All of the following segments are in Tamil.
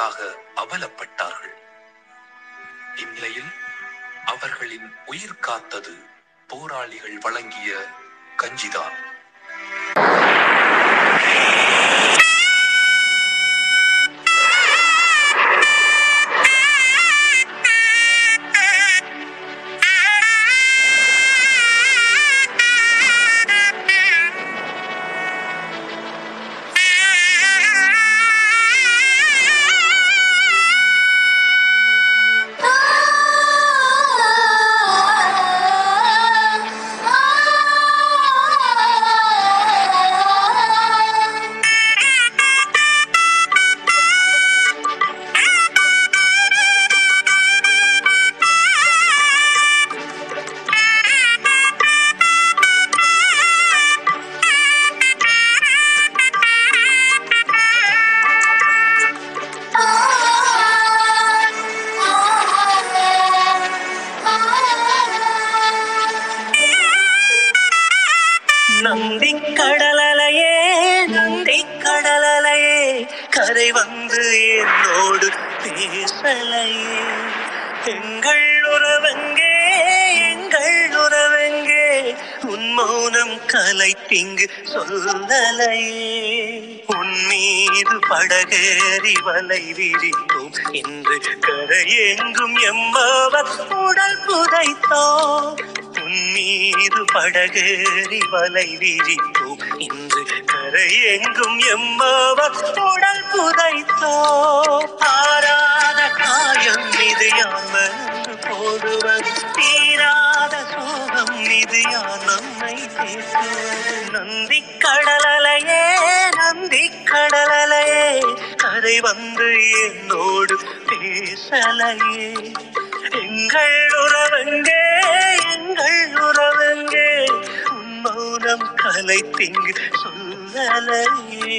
மக்களாக அவலப்பட்டார்கள். இந்நிலையில் அவர்களின் உயிர் காத்தது போராளிகள் வழங்கிய கஞ்சிதான். உடல் புதைத்தோம் மீது படகேறி வலை விரித்தோம் இன்று கரையெங்கும் எம்பவர் உடல் புதைத்தோம் ஆறாத காயம் இது யார் மறந்து போடுவது தீராத சோகம் இது யார் நம்மை பேசுவது நந்தி கடலலையே நந்தி கடலலையே. கரை வந்து என்னோடு பேசலையே. எங்கள் உறவங்கே எங்கள் உறவங்கே உன் மௌனம் கலைத்திங்கு சொல்லலையே.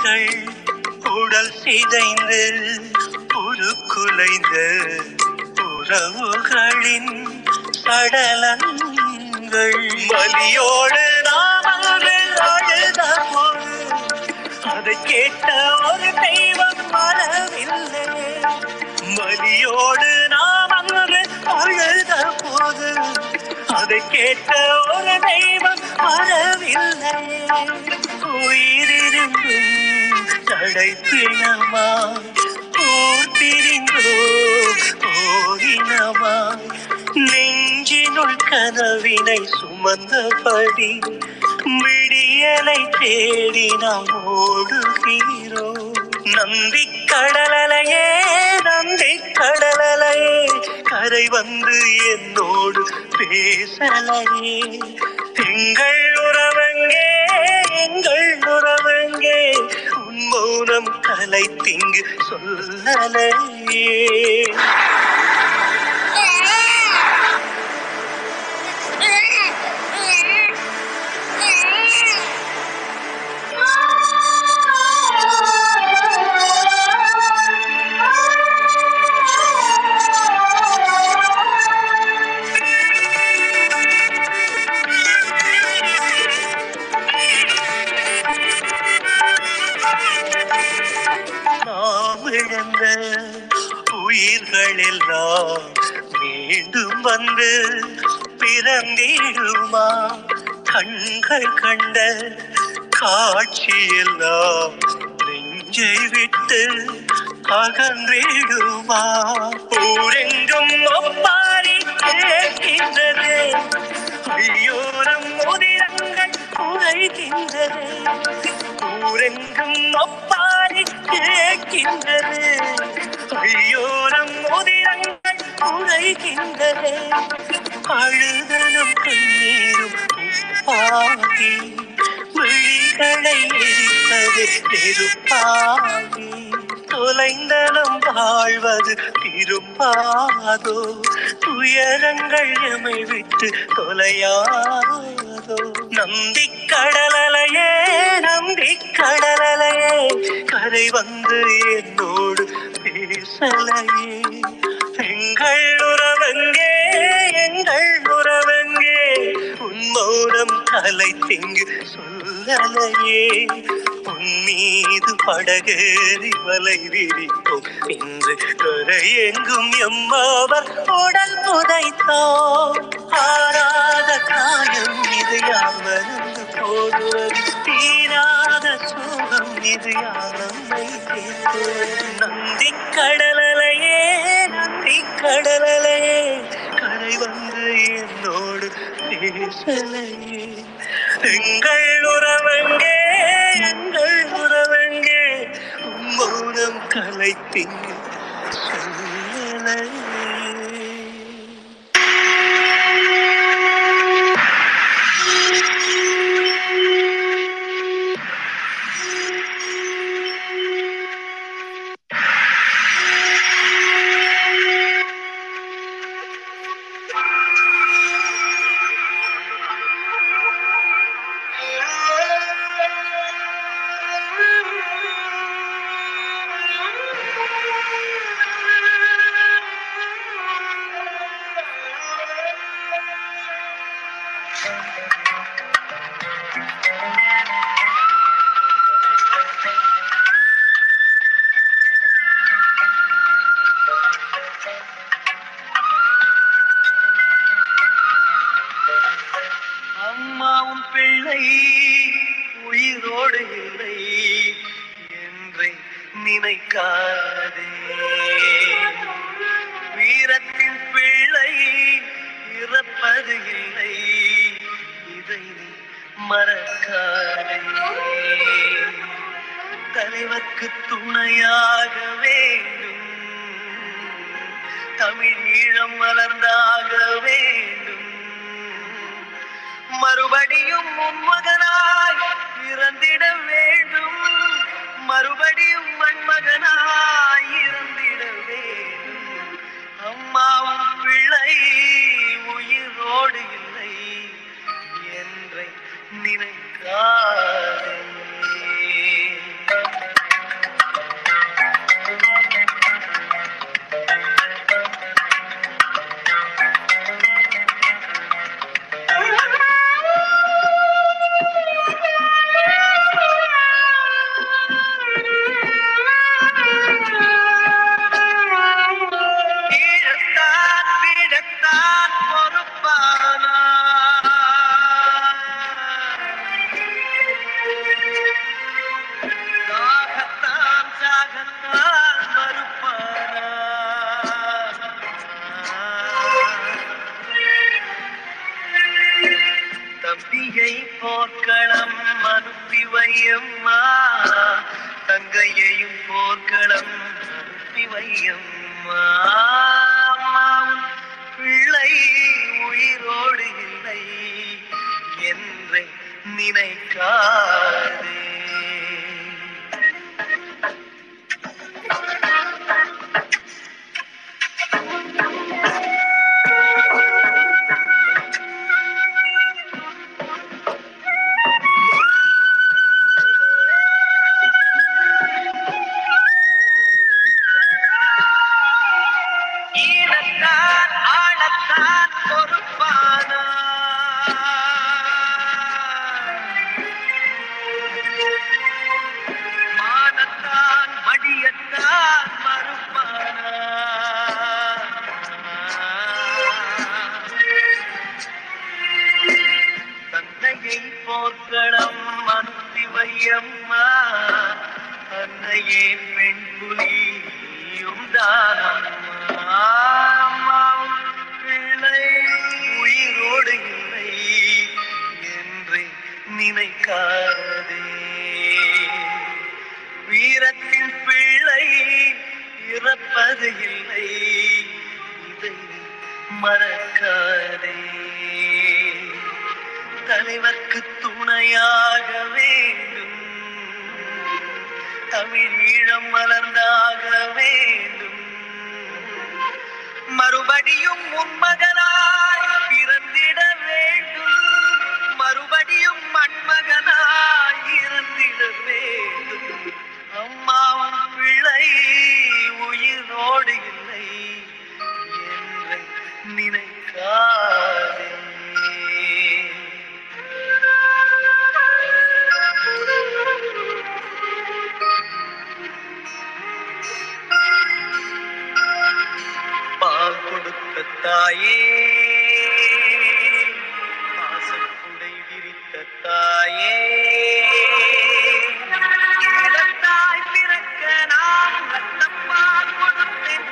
குழிகள் உடல் சிதைந்து உருக்குலைந்த உறவுகளின் சடலங்கள். வலியோடு நாம் அங்கு அதை கேட்ட ஒரு தெய்வம் வரவில்லை வலியோடு நாம் அங்கு அழுத போது அதை கேட்ட ஒரு தெய்வம் வரவில்லை உயிரிருந்தும் தடைப்பினமா ஊர்பிரிந்தோ ஓரினமா நெஞ்சினுள் கனவினை சுமந்தபடி விடியலை தேடி நாம் ஓடுகிறோம் நந்தி கடலலையே நந்தி கடலலையே கரை வந்து என்னோடு பேசலையே. எங்கள் உறவங்கே எங்கள் உறவங்கே மௌனம் கலைத்திங்கு சொல்லலையே. இழந்த உயிர்கள் எல்லாம் மீண்டும் வந்து பிறந்திடுமா? கண்கள் கண்ட காட்சியெல்லாம் நெஞ்சை விட்டு அகன்றிடுமா? ஊரெங்கும் ஒப்பாரி கேட்கின்றது. ஐயோரம் உதிரங்கள் குறைகின்றது ஊரெங்கும் ஒப்பாரி கேட்கின்றது. ஐயோரம் உதிரங்கள் குறைகின்றது அழுதலும் கண்ணீரும் உப்பாகி விழிகளை எரிப்பது நெருப்பாகி தொலைந்தனம் வாழ்வது திருப்பாதோ. துயரங்கள் எமை விட்டு தொலையாதோ. நம்பி கடலலையே நம்பி கடலலையே கரை வந்து என்னோடு பேசலையே. எங்கள் உறவங்கே எங்கள் உறவே உன்னோடம் தலை திங்கு சொல்லலையே. உன்மீது படகேறி வலை விரிக்கும் இன்று கரை எங்கும் எம்மாவர் உடல் புதைத்தோம் ஆறாத காயம் இது யார் போடுவது. தீராத சோகம் இது யார் நம்மை கேட்பது. நந்தி கடலையே நந்தி கடலையே வந்து என்னோடு பேசலையே எங்கள் உறவங்கே எங்கள் உறவங்கே உன் மௌனம் கலைத்திங்க சொல்லலையே இறப்பது இல்லை இதை நீ மறக்காதே. தலைவர்க்கு துணையாக வேண்டும். தமிழ் ஈழம் வளர்ந்தாக வேண்டும். மறுபடியும் உன் மகனாய் இறந்திட வேண்டும். மறுபடியும் மண்மகனாய் இறந்திட வேண்டும். அம்மாவும் இல்லை உயிரோடு இல்லை என்றை நினைக்காதே. தங்கையையும் போர்க்களம் அனுப்பி வையம்மா. பிள்ளை உயிரோடு இல்லை. என்று நினைக்காதே. மறக்காதே தலைவர்க்கு துணையாக வேண்டும். தமிழ் ஈழம் மலர்ந்தாக வேண்டும். மறுபடியும் உன் மகனாய் தாயே. பாசக்குடை விரித்த தாயே. ஈழத்தாய் பிறக்க நான் ரத்தப்பால் கொடுத்தேன்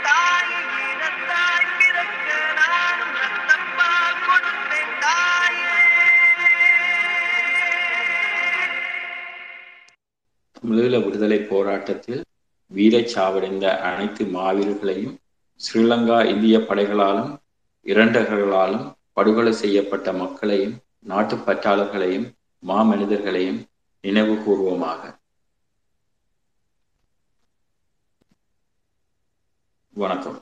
ஈழத்தாய் பிறக்க நான் ரத்தப்பால் கொடுத்தேன் தாயே. தமிழீழ விடுதலை போராட்டத்தில் வீரச்சாவடைந்த அனைத்து மாவீரர்களையும் ஸ்ரீலங்கா இந்திய படைகளாலும் இரண்டர்களாலும் படுகொலை செய்யப்பட்ட மக்களையும் நாட்டுப்பற்றாளர்களையும் மாமனிதர்களையும் நினைவு கூர்வோமாக. வணக்கம்.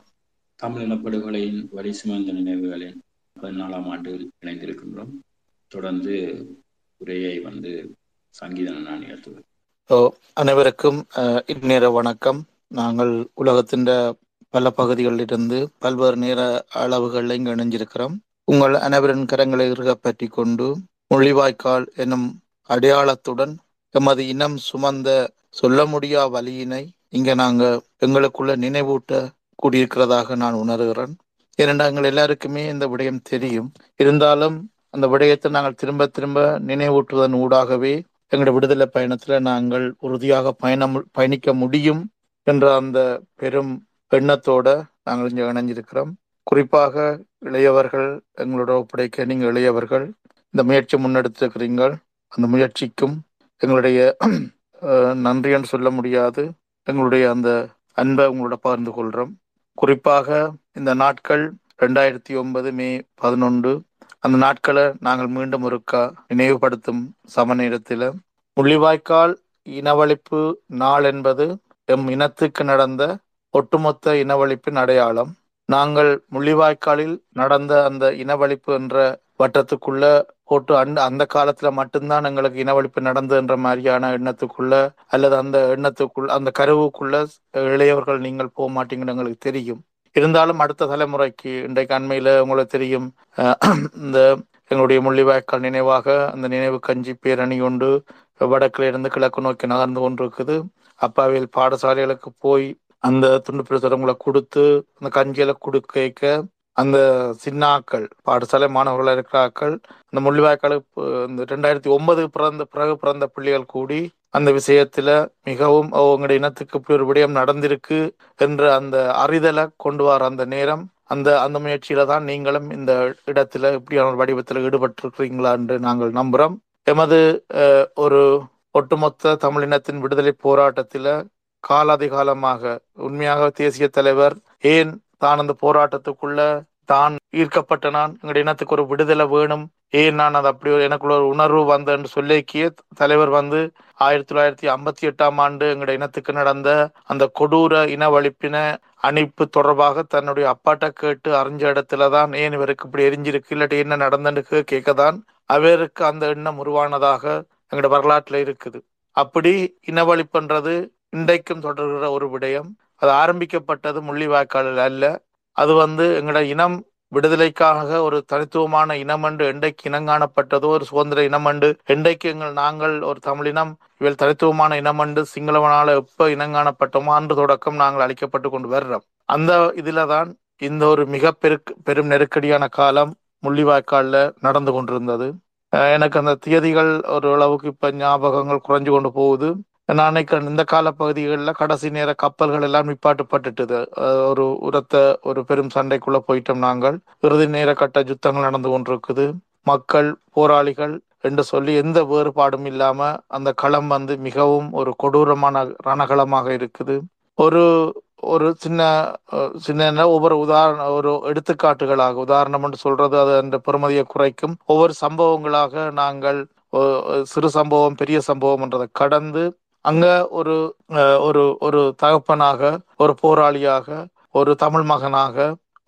தமிழ் இனப்படுகொலையின் வரி சுமந்த நினைவுகளின் பதினாலாம் ஆண்டில் இணைந்திருக்கின்றோம். தொடர்ந்து உரையை வந்து சங்கீதன் நான் நிகழ்த்துவேன் ஓ அனைவருக்கும் அஹ், இந்நேர வணக்கம். நாங்கள் உலகத்தின் பல பகுதிகளிலிருந்து பல்வேறு நேர அளவுகளில் இங்கு இணைஞ்சிருக்கிறோம். உங்கள் அனைவரின் கரங்களை இறுக பற்றி கொண்டு மொழிவாய்க்கால் எனும் அடையாளத்துடன் எமது இனம் சுமந்த சொல்ல முடியா வழியினை இங்க நாங்க எங்களுக்குள்ள நினைவூட்ட கூடியிருக்கிறதாக நான் உணர்கிறேன். ஏனென்றால் எங்கள் எல்லாருக்குமே இந்த விடயம் தெரியும். இருந்தாலும் அந்த விடயத்தை நாங்கள் திரும்ப திரும்ப நினைவூட்டுவதன் ஊடாகவே எங்களுடைய விடுதலை பயணத்துல நாங்கள் உறுதியாக பயணம் பயணிக்க முடியும் என்ற அந்த பெரும் எண்ணத்தோட நாங்கள் இங்கே இணைஞ்சிருக்கிறோம். குறிப்பாக இளையவர்கள் எங்களோட ஒப்படைக்க நீங்கள் இளையவர்கள் இந்த முயற்சி முன்னெடுத்திருக்கிறீங்கள் அந்த முயற்சிக்கும் எங்களுடைய அஹ், நன்றின்னு சொல்ல முடியாது. எங்களுடைய அந்த அன்பை உங்களோட பகிர்ந்து கொள்கிறோம். குறிப்பாக இந்த நாட்கள் ரெண்டாயிரத்தி ஒன்பது மே பதினொன்று அந்த நாட்களை நாங்கள் மீண்டும் ஒருக்கா நினைவுபடுத்தும் சம நேரத்தில் முள்ளிவாய்க்கால் இனவழிப்பு நாள் என்பது எம் இனத்துக்கு நடந்த ஒட்டுமொத்த இனவழிப்பின் அடையாளம் நாங்கள் முள்ளிவாய்க்காலில் நடந்த அந்த இனவழிப்பு என்ற வட்டத்துக்குள்ள போட்டு அந் அந்த காலத்துல மட்டும்தான் எங்களுக்கு இனவழிப்பு நடந்ததுன்ற மாதிரியான எண்ணத்துக்குள்ள அல்லது அந்த எண்ணத்துக்குள்ள அந்த கருவுக்குள்ள இளையவர்கள் நீங்கள் போக மாட்டீங்கன்னு எங்களுக்கு தெரியும். இருந்தாலும் அடுத்த தலைமுறைக்கு இன்றைக்கு அண்மையில உங்களுக்கு தெரியும் அஹ், இந்த எங்களுடைய முள்ளிவாய்க்கால் நினைவாக அந்த நினைவு கஞ்சி பேரணி கொண்டு வடக்குல இருந்து கிழக்கு நோக்கி நகர்ந்து கொண்டிருக்குது. அப்பாவில் பாடசாலைகளுக்கு போய் அந்த துண்டு பிரசுரங்களை கொடுத்து அந்த கஞ்சியில கொடுக்க அந்த சின்னாக்கள் பாடசாலை மாணவர்களாக இருக்கிறாக்கள் இந்த அந்த முள்ளிவாய்க்காலுக்கு இந்த ரெண்டாயிரத்தி ஒன்பது பிறந்த பிறகு பிறந்த பிள்ளைகள் கூடி அந்த விஷயத்துல மிகவும் உங்களுடைய இனத்துக்கு இப்படி ஒரு விடயம் நடந்திருக்கு என்ற அந்த அறிதலை கொண்டு வர அந்த நேரம் அந்த அந்த முயற்சியில தான் நீங்களும் இந்த இடத்துல இப்படியான ஒரு வடிவத்தில் ஈடுபட்டிருக்கிறீங்களா என்று நாங்கள் நம்புறோம். எமது அஹ், ஒரு ஒட்டுமொத்த தமிழினத்தின் விடுதலை போராட்டத்தில் காலாதிகாலமாக உண்மையாக தேசிய தலைவர் ஏன் தான் அந்த போராட்டத்துக்குள்ள தான் ஈர்க்கப்பட்ட நான்? எங்களுடைய இனத்துக்கு ஒரு விடுதலை வேணும். ஏன் நான் அது அப்படி ஒரு எனக்குள்ள ஒரு உணர்வு வந்தேன்னு சொல்லிக்கிய தலைவர் வந்து ஆயிரத்தி தொள்ளாயிரத்தி ஐம்பத்தி எட்டாம் ஆண்டு எங்களுடைய இனத்துக்கு நடந்த அந்த கொடூர இனவழிப்பின அணிப்பு தொடர்பாக தன்னுடைய அப்பாட்ட கேட்டு அறிஞ்ச இடத்துல தான் ஏன் இவருக்கு இப்படி எரிஞ்சிருக்கு? இல்லாட்டி என்ன நடந்துன்னு கேட்கதான் அவருக்கு அந்த எண்ணம் உருவானதாக எங்களோட வரலாற்றுல இருக்குது. அப்படி இனவழிப்புன்றது இன்றைக்கும் தொடர்கிற ஒரு விடயம். அது ஆரம்பிக்கப்பட்டது முள்ளிவாய்க்காலில் அல்ல. அது வந்து எங்களோட இனம் விடுதலைக்காக ஒரு தனித்துவமான இனம் என்று என்றைக்கு இனங்காணப்பட்டதோ ஒரு சுதந்திர இனம் என்று என்றைக்கு எங்கள் நாங்கள் ஒரு தமிழினம் இவள் தனித்துவமான இனம் என்று சிங்களவனால எப்ப இனங்காணப்பட்டோமோ அன்று தொடக்கம் நாங்கள் அழிக்கப்பட்டு கொண்டு வர்றோம். அந்த இதுல தான் இந்த ஒரு மிக பெருக்கு பெரும் நெருக்கடியான காலம் முள்ளிவாய்க்காலில் நடந்து கொண்டிருந்தது. எனக்கு அந்த தேதிகள் ஓரளவுக்கு இப்ப ஞாபகங்கள் குறைஞ்சு கொண்டு போகுது. நான் இந்த இந்த காலப்பகுதிகளில் கடைசி நேர கப்பல்கள் எல்லாம் நிப்பாட்டுப்பட்டுட்டுது. ஒரு உரத்த ஒரு பெரும் சண்டைக்குள்ள போயிட்டோம் நாங்கள். இறுதி நேர கட்ட யுத்தங்கள் நடந்து கொண்டிருக்குது. மக்கள் போராளிகள் என்று சொல்லி எந்த வேறுபாடும் இல்லாம அந்த களம் வந்து மிகவும் ஒரு கொடூரமான ரணகளமாக இருக்குது. ஒரு ஒரு சின்ன சின்ன ஒவ்வொரு உதாரண ஒரு எடுத்துக்காட்டுகளாக உதாரணம் என்று சொல்றது அது அந்த பெருமதியை குறைக்கும். ஒவ்வொரு சம்பவங்களாக நாங்கள் சிறு சம்பவம் பெரிய சம்பவம் என்றதை கடந்து அங்க ஒரு ஒரு ஒரு தகப்பனாக ஒரு போராளியாக ஒரு தமிழ் மகனாக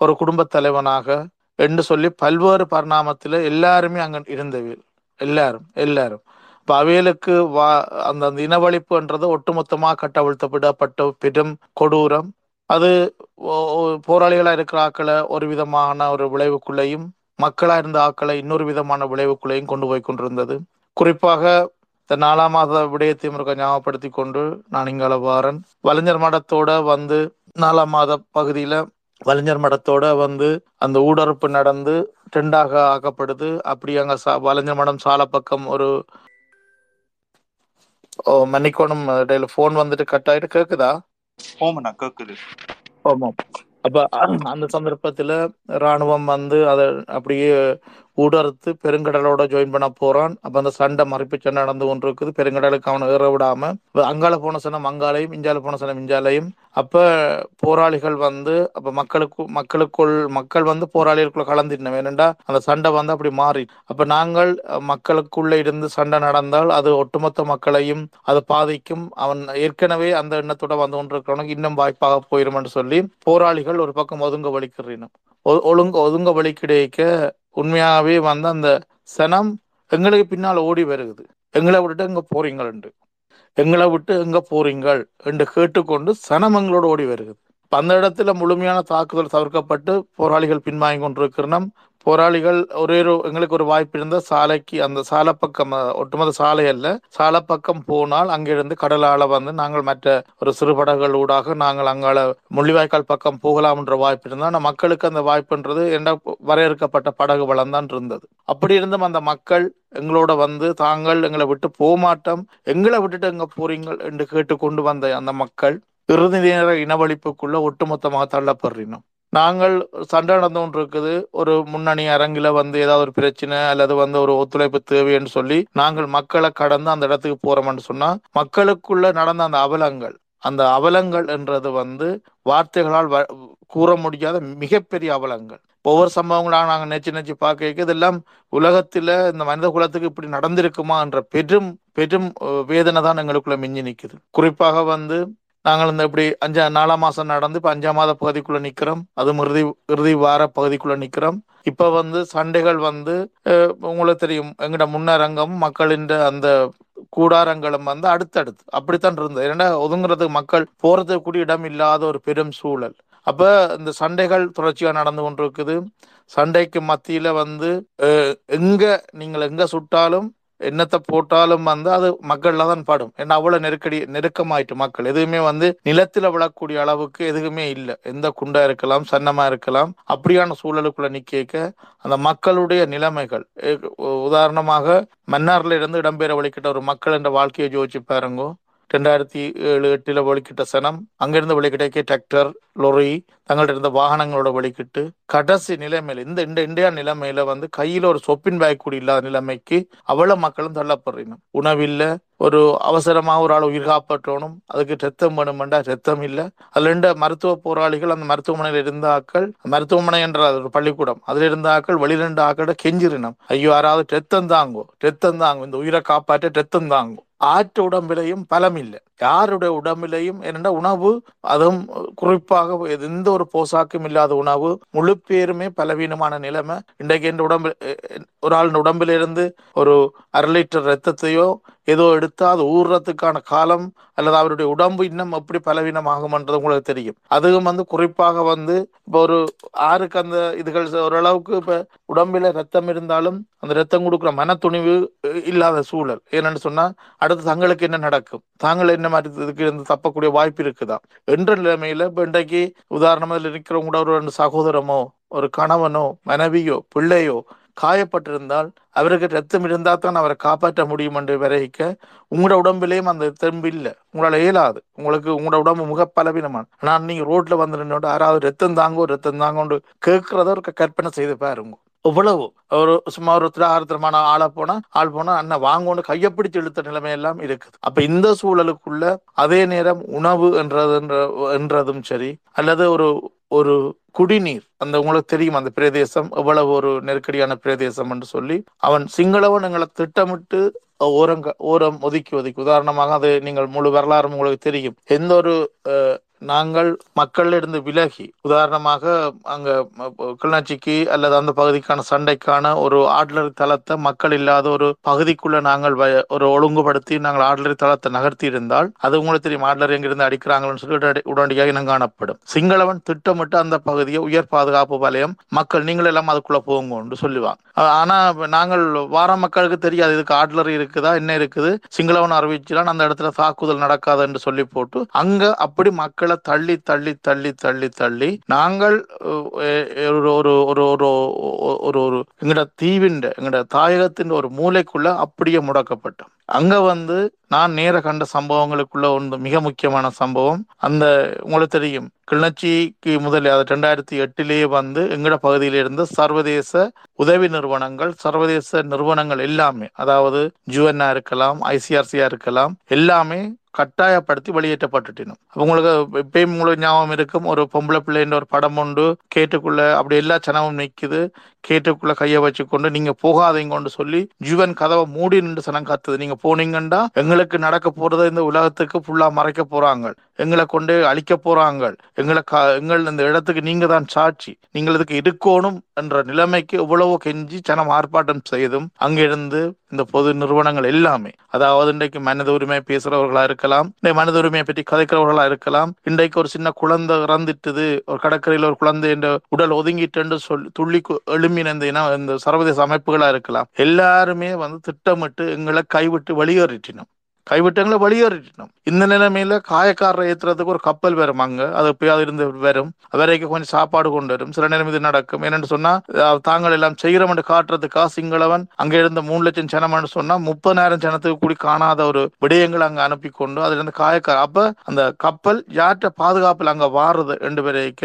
ஒரு குடும்பத் தலைவனாக என்று சொல்லி பல்வேறு பரிணாமத்தில் எல்லாருமே அங்க இருந்தவர்கள் எல்லாரும் எல்லாரும். இப்போ அவையலுக்கு வா அந்த அந்த இனவழிப்புன்றது ஒட்டுமொத்தமாக கட்டவிழ்த்தப்படப்பட்ட பெரும் கொடூரம். அது போராளிகளாக இருக்கிற ஆக்களை ஒரு விதமான ஒரு விளைவுக்குள்ளேயும் மக்களாக இருந்த ஆக்களை இன்னொரு விதமான விளைவுக்குள்ளேயும் கொண்டு போய் கொண்டிருந்தது. குறிப்பாக இந்த நாலாம் மாத விடயத்தையும் இருக்க ஞாபகப்படுத்தி கொண்டு நான் இங்கால வாரன் வலைஞர் மடத்தோட வந்து நாலாம் மாத பகுதியில வலைஞர் மடத்தோட வந்து அந்த ஊடறுப்பு நடந்து ரெண்டாக ஆக்கப்படுது. அப்படி அங்க சா- வலைஞர் மடம் சால பக்கம் ஒரு ஓ மன்னிக்கோணும் இடையில போன் வந்துட்டு கட் ஆயிட்டு கேக்குதா? ஓமண்ணா கேக்குது. ஆமாம். அப்ப அந்த சந்தர்ப்பத்துல ராணுவம் வந்து அதை அப்படியே உடர்த்து பெருங்கடலோட ஜாயின் பண்ண போறான். அப்ப அந்த சண்டை மறைப்பு சண்டை நடந்து கொண்டு இருக்குது பெருங்கடலுக்கு அவனை ஏற விடாம. அங்கால போன சனம் அங்காலையும் இஞ்சால போன சனம் இஞ்சாலையும் அப்ப போராளிகள் வந்து அப்ப மக்களுக்கு மக்களுக்குள் மக்கள் வந்து போராளிகளுக்குள்ள கலந்துட்டோம் ஏனென்றா அந்த சண்டை வந்து அப்படி மாறி. அப்ப நாங்கள் மக்களுக்குள்ள இருந்து சண்டை நடந்தால் அது ஒட்டுமொத்த மக்களையும் அது பாதிக்கும். அவன் ஏற்கனவே அந்த எண்ணத்தோட வந்து கொண்டிருக்கிறவனுக்கு இன்னும் வாய்ப்பாக போயிரும் சொல்லி போராளிகள் ஒரு பக்கம் ஒதுங்க வலிக்கிறீனும் ஒழுங்க ஒதுங்க வலிக்கிடைக்க உண்மையாகவே வந்து அந்த சனம் எங்களுக்கு பின்னால் ஓடி வருகுது. எங்களை விட்டுட்டு எங்கே போறீங்கள் எங்களை விட்டு எங்கே போறீங்கள் என்று கேட்டுக்கொண்டு சனம் எங்களோட ஓடி வருகுது. அந்த இடத்துல முழுமையான தாக்குதல் தவிர்க்கப்பட்டு போராளிகள் பின்வாங்கி கொண்டிருக்கிறோம் போராளிகள் ஒரே ஒரு எங்களுக்கு ஒரு வாய்ப்பு இருந்தால் சாலைக்கு அந்த சாலை பக்கம் ஒட்டுமொத்த சாலை அல்ல சாலை பக்கம் போனால் அங்கிருந்து கடலால வந்து நாங்கள் மற்ற ஒரு சிறுபடகுகள் ஊடாக நாங்கள் அங்கால முள்ளிவாய்க்கால் பக்கம் போகலாம் என்ற வாய்ப்பு இருந்தால் ஆனால் மக்களுக்கு அந்த வாய்ப்புன்றது என்ன வரையறுக்கப்பட்ட படகு வளம் தான் இருந்தது. அப்படி இருந்தும் அந்த மக்கள் எங்களோட வந்து தாங்கள் எங்களை விட்டு போகமாட்டோம் எங்களை விட்டுட்டு எங்க போறீங்கள் என்று கேட்டு கொண்டு வந்த அந்த மக்கள் இறுதி நேர இனவழிப்புக்குள்ள ஒட்டுமொத்தமாக தள்ளப்படுறோம் நாங்கள் சண்டை நடந்து கொண்டு இருக்குது ஒரு முன்னணி அரங்கில வந்து ஏதாவது ஒரு பிரச்சனை அல்லது வந்து ஒரு ஒத்துழைப்பு தேவைன்னு சொல்லி நாங்கள் மக்களை கடந்து அந்த இடத்துக்கு போறோம்னு சொன்னா மக்களுக்குள்ள நடந்த அந்த அவலங்கள் அந்த அவலங்கள் என்றது வந்து வார்த்தைகளால் வ- கூற முடியாத மிகப்பெரிய அவலங்கள். ஒவ்வொரு சம்பவங்களாக நாங்கள் நெச்சு நெச்சு பார்க்க இதெல்லாம் உலகத்தில் இந்த மனித குலத்துக்கு இப்படி நடந்திருக்குமா என்ற பெரும் பெரும் வேதனை தான் எங்களுக்குள்ள மிஞ்சி நிற்குது குறிப்பாக வந்து நாங்கள் இந்த இப்படி அஞ்சா நாலாம் மாசம் நடந்து இப்போ அஞ்சாம் மாத பகுதிக்குள்ள நிக்கிறோம். அதுவும் இறுதி இறுதி வார பகுதிக்குள்ள நிக்கிறோம். இப்ப வந்து சண்டைகள் வந்து உங்களுக்கு தெரியும். எங்கட முன்னரங்கம் மக்களின் அந்த கூடாரங்களும் வந்து அடுத்தடுத்து அப்படித்தான் இருந்தது. ஏன்னா ஒதுங்குறதுக்கு மக்கள் போறதுக்கு கூட இடம் இல்லாத ஒரு பெரும் சூழல். அப்ப இந்த சண்டைகள் தொடர்ச்சியா நடந்து கொண்டிருக்குது. சண்டைக்கு மத்தியில வந்து எங்க நீங்கள் எங்க சுட்டாலும் என்னத்தை போட்டாலும் வந்து அது மக்கள்ல தான் பாடும். ஏன்னா அவ்வளவு நெருக்கடி நெருக்கமாயிட்டு மக்கள். எதுவுமே வந்து நிலத்துல விழக்கூடிய அளவுக்கு எதுவுமே இல்லை. எந்த குண்டா இருக்கலாம் சன்னமா இருக்கலாம் அப்படியான சூழலுக்குள்ள நிக்க அந்த மக்களுடைய நிலைமைகள். எ- உதாரணமாக மன்னார்ல இருந்து இடம்பெற வழிகிட்ட ஒரு மக்கள் என்ற வாழ்க்கையை ஜோதிச்சு பாருங்க. ரெண்டாயிரத்தி ஏழு எட்டில் வெளிக்கிட்ட சனம் அங்கிருந்து வெளிக்கிட்டே டிராக்டர் லொரி தங்கள்கிட்ட இருந்த வாகனங்களோட வெளிக்கிட்டு கடைசி நிலைமையில இந்த இந்த இந்தியா நிலைமையில வந்து கையில ஒரு சொப்பின் பேக் கூட இல்லாத நிலைமைக்கு அவ்வளவு மக்களும் தள்ளப்படுறீங்க உணவில்லை ஒரு அவசரமாக ஒரு ஆள் உயிர் காப்பாற்றணும். அதுக்கு ரத்தம் வேணுமெண்டா ரத்தம் இல்லை. அதுல இருந்த மருத்துவ போராளிகள் அந்த மருத்துவமனையில் இருந்த ஆக்கள் மருத்துவமனை என்ற ஒரு பள்ளிக்கூடம். அதுல இருந்த ஆக்கள் வெளியில இருந்த ஆக்கள கெஞ்சிரினம் ஐயோ யாராவது ரத்தம் தாங்கோ ரத்தம் தாங்கும் இந்த உயிரை காப்பாற்ற ரத்தம் தாங்கும் ஆற்று உடம்பிலையும் பலம் இல்லை. யாருடைய உடம்பிலையும் என்னென்ன உணவு அதுவும் குறிப்பாக எந்த ஒரு போசாக்கும் இல்லாத உணவு முழு பேருமே பலவீனமான நிலைமை. இன்றைக்கு என் உடம்பு ஒரு ஆள் உடம்பிலிருந்து ஒரு அரை லிட்டர் ரத்தத்தையோ ஏதோ எடுத்தால் அது ஊறுறதுக்கான காலம் அல்லது அவருடைய உடம்பு இன்னும் எப்படி பலவீனமாகும்ன்றது உங்களுக்கு தெரியும். அதுவும் வந்து குறிப்பாக வந்து இப்போ ஒரு ஆருக்கு அந்த இதுகள் ஓரளவுக்கு இப்போ உடம்பில் ரத்தம் இருந்தாலும் அந்த ரத்தம் கொடுக்குற மன துணிவு இல்லாத சூழல். ஏன்னு சொன்னால் அடுத்து தங்களுக்கு என்ன நடக்கும்? தாங்கள் என்ன மாதிரி இதுக்கு இருந்து தப்பக்கூடிய வாய்ப்பு இருக்குதா? என்ற நிலைமையில் இப்போ இன்றைக்கு உதாரணமாக இருக்கிறவங்க கூட ஒரு ரெண்டு சகோதரமோ ஒரு கணவனோ மனைவியோ பிள்ளையோ காயப்பட்டிருந்தால் அவருக்கு ரத்தம் இருந்தால் தான் அவரை காப்பாற்ற முடியும் என்று விரகிக்க உங்களோட உடம்பிலேயும் அந்த தெம்பு இல்லை. உங்களால் இயலாது. உங்களுக்கு உங்களோட உடம்பு முக பலவீனமான ஆனால் நீங்கள் ரோட்டில் வந்து நின்று யாராவது ரத்தம் தாங்கோ ரத்தம் தாங்கோண்டு கேட்கறத ஒரு கற்பனை செய்து பாருங்க. எவ்வளவு? ஒரு சும்மா ஒரு திராகாரத்தனமான ஆளை போனா ஆள் போனா அண்ணன் வாங்கணும்னு கையப்பிடிச்சு இழுத்த நிலைமை எல்லாம் இருக்குது. அப்ப இந்த சூழலுக்குள்ள அதே நேரம் உணவு என்றது என்ற- என்றதும் சரி அல்லது ஒரு ஒரு குடிநீர் அந்த உங்களுக்கு தெரியும் அந்த பிரதேசம் எவ்வளவு ஒரு நெருக்கடியான பிரதேசம் என்று சொல்லி அவன் சிங்களவன் எங்களை திட்டமிட்டு ஓரங்க ஓரம் ஒதுக்கி ஒதுக்கி. உதாரணமாக அது நீங்கள் முழு வரலாறும் உங்களுக்கு தெரியும். எந்த ஒரு அஹ், நாங்கள் மக்களிலிருந்து விலகி உதாரணமாக அங்க ம- கிளிநொச்சிக்கு அல்லது அந்த பகுதிக்கான சண்டைக்கான ஒரு ஆட்லரி தளத்தை மக்கள் இல்லாத ஒரு பகுதிக்குள்ள நாங்கள் வ- ஒரு ஒழுங்குபடுத்தி நாங்கள் ஆடலரி தளத்தை நகர்த்தி இருந்தால் அது உங்களுக்கு தெரியும் ஆட்லர் எங்கிருந்து அடிக்கிறாங்கன்னு சொல்லி உடனடியாக இனம் காணப்படும். சிங்களவன் திட்டமிட்டு அந்த பகுதியை உயர் பாதுகாப்பு வலயம் மக்கள் நீங்கள் எல்லாம் அதுக்குள்ள போங்கன்னு சொல்லுவாங்க. ஆனா நாங்கள் வார மக்களுக்கு தெரியாது இதுக்கு ஆட்லரி இருக்குதா என்ன இருக்குது? சிங்களவன் அறிவிச்சுதான் அந்த இடத்துல தாக்குதல் நடக்காது என்று சொல்லி போட்டு அங்க அப்படி மக்கள் தள்ளி தள்ளி தள்ளி தள்ளி தள்ளி நாங்கள் ஒரு ஒரு ஒரு ஒரு ஒரு ஒரு எங்கட தீவின் எங்கட தாயகத்தின் ஒரு மூளைக்குள்ள அப்படியே முடக்கப்பட்டோம். அங்க வந்து நான் நேர கண்ட சம்பவங்களுக்குள்ள ஒன்று மிக முக்கியமான சம்பவம். அந்த உங்களுக்கு தெரியும் கிளிநொச்சிக்கு முதல் அது ரெண்டாயிரத்தி எட்டிலேயே வந்து எங்கட பகுதியில இருந்து சர்வதேச உதவி நிறுவனங்கள் சர்வதேச நிறுவனங்கள் எல்லாமே அதாவது ஜுஎன்ஆ இருக்கலாம் ஐசிஆர்சியா இருக்கலாம் எல்லாமே கட்டாயப்படுத்தி வெளியேற்றப்பட்டுட்டினோம். அப்ப உங்களுக்கு இப்பயும் உங்களுக்கு ஞாபகம் இருக்கும். ஒரு பொம்பளை பிள்ளைன்ற ஒரு படம் உண்டு. கேட்டுக்குள்ள அப்படி எல்லா சனமும் நிற்குது கேட்டுக்குள்ள கையை வச்சு கொண்டு நீங்க போகாதீங்கன்னு சொல்லி ஜீவன் கதவை மூடி நின்று சனம் காத்துது. நீங்க போனீங்கன்னா எங்களுக்கு நடக்க போறதை இந்த உலகத்துக்கு ஃபுல்லா மறைக்க போறாங்க. எங்களை கொண்டு அழிக்க போறாங்க. எங்களை எங்கள் இந்த இடத்துக்கு நீங்க தான் சாட்சி. நீங்கள் இதுக்கு இருக்கணும் என்ற நிலைமைக்கு இவ்வளவு கெஞ்சி சனம் ஆர்ப்பாட்டம் செய்தும் அங்கிருந்து இந்த பொது நிறுவனங்கள் எல்லாமே அதாவது இன்றைக்கு மனித உரிமை பேசுறவர்களா இருக்கலாம். இந்த மனித உரிமையை பற்றி கதைக்கிறவர்களா இருக்கலாம். இன்றைக்கு ஒரு சின்ன குழந்தை இறந்துட்டுது. ஒரு கடற்கரையில் ஒரு குழந்தை என்ற உடல் ஒதுங்கிட்டு சொல்லி துள்ளி கு- எழும்பின இந்த சர்வதேச அமைப்புகளா இருக்கலாம். எல்லாருமே வந்து திட்டமிட்டு எங்களை கைவிட்டு வெளியேறிட்டினோம் கைவிட்டங்களை வெளியேறிட்டோம் இந்த நிலைமையில காயக்காரரை ஏத்துறதுக்கு ஒரு கப்பல் வரும் அங்க அது எப்பயாவது இருந்து வரும் வரைக்கும் கொஞ்சம் சாப்பாடு கொண்டு வரும் சில நேரம் இது நடக்கும் என்னன்னு சொன்னா தாங்கள் எல்லாம் செய்கிறோம் என்று காட்டுறதுக்கா சிங்களவன் அங்க இருந்த மூணு லட்சம் ஜனம்னு சொன்னா முப்பதாயிரம் ஜனத்துக்கு கூடி காணாத ஒரு விடயங்களை அங்க அனுப்பி கொண்டு அதுல இருந்து காயக்கார அப்ப அந்த கப்பல் யார்கிட்ட பாதுகாப்பில் அங்க வாடுறது ரெண்டு பேரைக்க